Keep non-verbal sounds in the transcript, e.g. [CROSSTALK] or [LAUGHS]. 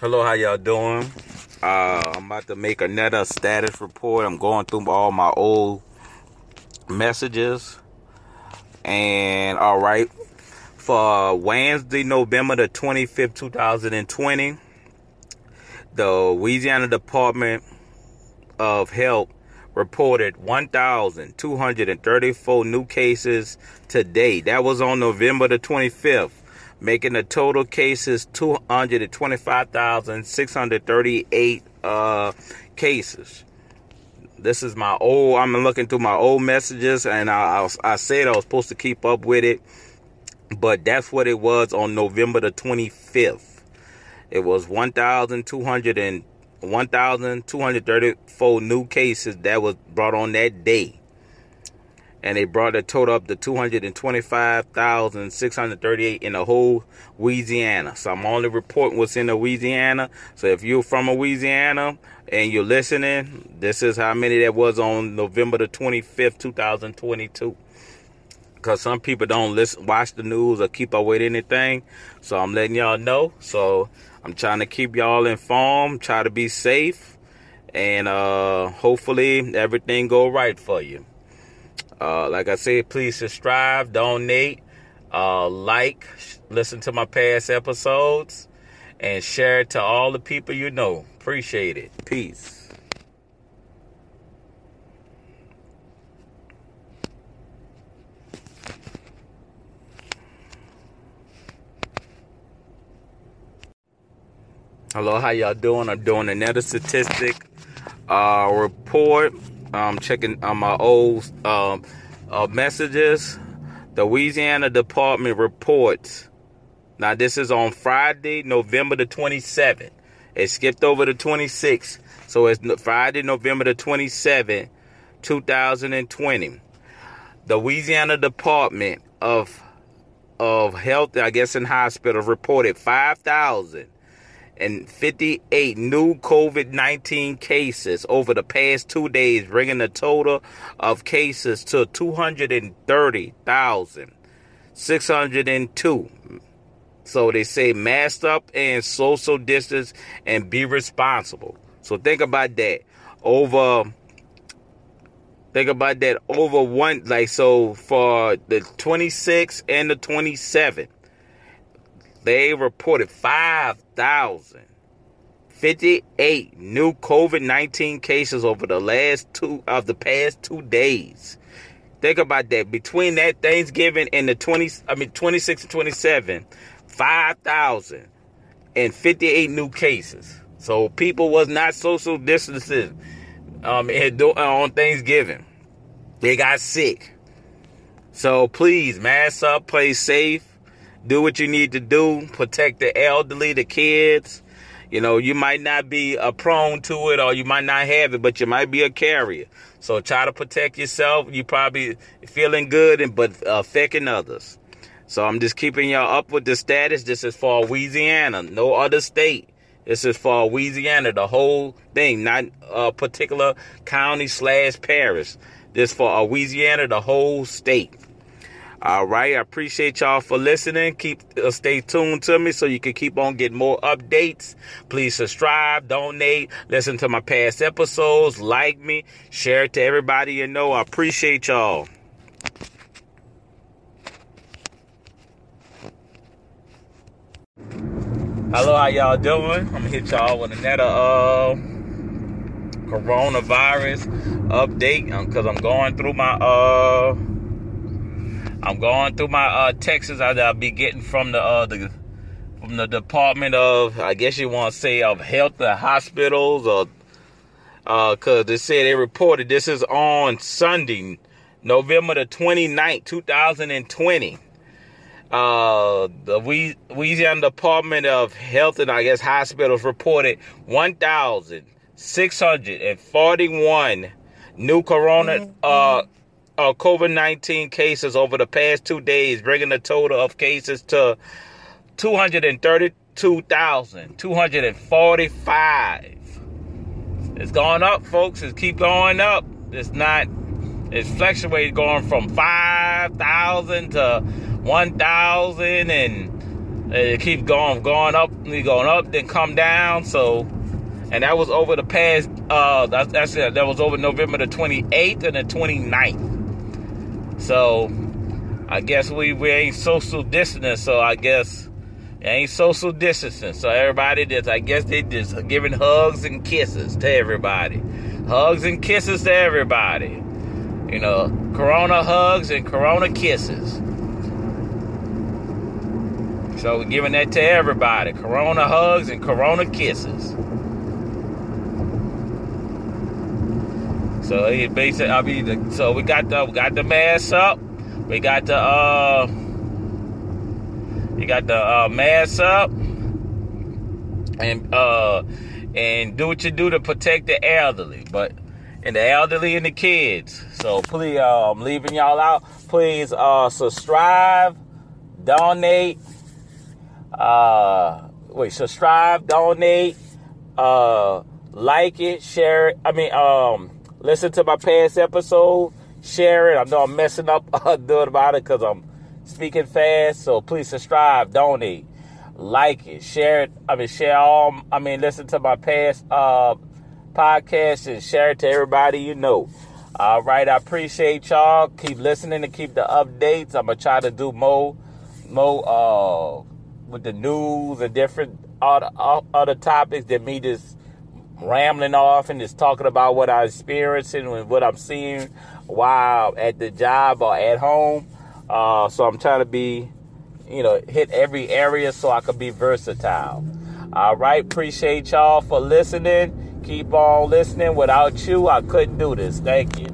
Hello, how y'all doing? Uh, I'm about to make another status report. I'm going through all my old messages. And all right, for Wednesday, November the 25th, 2020, the Louisiana Department of Health reported 1,234 new cases today. That was on November the 25th making the total cases 225,638 uh, cases. This is my old, I'm looking through my old messages and I, I, I said I was supposed to keep up with it, but that's what it was on November the 25th. It was 1,200 and 1,234 new cases that was brought on that day and they brought the total up to 225,638 in the whole Louisiana. So I'm only reporting what's in Louisiana. So if you're from Louisiana and you're listening, this is how many that was on November the 25th, 2022. Because some people don't listen, watch the news or keep up with anything. So I'm letting y'all know. So I'm trying to keep y'all informed, try to be safe, and uh, hopefully everything go right for you. Uh, like I said, please subscribe, donate, uh, like, listen to my past episodes, and share it to all the people you know. Appreciate it. Peace. Hello, how y'all doing? I'm doing another statistic uh, report um, checking on my old um, uh, messages. The Louisiana Department reports. Now, this is on Friday, November the 27th. It skipped over the 26th. So it's Friday, November the 27th, 2020. The Louisiana Department of of Health, I guess in hospitals, reported 5,000 and 58 new COVID 19 cases over the past two days, bringing the total of cases to 230,602. So they say mask up and social distance and be responsible. So think about that. Over think about that over one like so for the 26th and the 27th they reported 5,058 new COVID 19 cases over the last two of the past two days. Think about that. Between that Thanksgiving and the 20, I mean 26 and 27, 5,058 new cases. So people was not social distancing um, on Thanksgiving. They got sick. So please mask up, play safe do what you need to do, protect the elderly, the kids. You know, you might not be uh, prone to it or you might not have it, but you might be a carrier. So try to protect yourself. You probably feeling good and but affecting others. So I'm just keeping y'all up with the status. This is for Louisiana, no other state. This is for Louisiana, the whole thing, not a particular county slash parish. This for Louisiana, the whole state. All right. I appreciate y'all for listening. Keep uh, stay tuned to me so you can keep on getting more updates. Please subscribe, donate, listen to my past episodes, like me, share it to everybody you know. I appreciate y'all. Hello, how y'all doing? I'm gonna hit y'all with another uh coronavirus update because um, I'm going through my uh I'm going through my uh, texts I'll be getting from the uh, the from the Department of I guess you want to say of Health and Hospitals or uh cuz they said they reported this is on Sunday, November the 29th, 2020. Uh, the Louisiana Department of Health and I guess hospitals reported 1,641 new corona mm-hmm. uh uh, COVID 19 cases over the past two days, bringing the total of cases to 232,245. It's going up, folks. It's keep going up. It's not, it's fluctuating going from 5,000 to 1,000 and It keeps going, going up, going up, then come down. So, and that was over the past. Uh, that's, that's that was over November the 28th and the 29th. So, I guess we we ain't social distancing. So I guess it ain't social distancing. So everybody just, I guess they just giving hugs and kisses to everybody. Hugs and kisses to everybody. You know, Corona hugs and Corona kisses. So we're giving that to everybody. Corona hugs and Corona kisses. So he basically, I mean, so we got the we got the mask up. We got the uh, you got the uh, mask up, and uh, and do what you do to protect the elderly, but and the elderly and the kids. So please, uh, I'm leaving y'all out. Please uh, subscribe, donate uh, wait, subscribe, donate, uh, like it, share it. I mean, um, listen to my past episode, share it. I know I'm messing up [LAUGHS] doing about it because I'm speaking fast. So please subscribe, donate, like it, share it. I mean, share all. I mean, listen to my past uh podcast and share it to everybody you know. All right, I appreciate y'all. Keep listening and keep the updates. I'm gonna try to do more, more. Uh, with the news and different other, other topics than me just rambling off and just talking about what I'm experiencing and what I'm seeing while at the job or at home. Uh, so I'm trying to be, you know, hit every area so I can be versatile. All right, appreciate y'all for listening. Keep on listening. Without you, I couldn't do this. Thank you.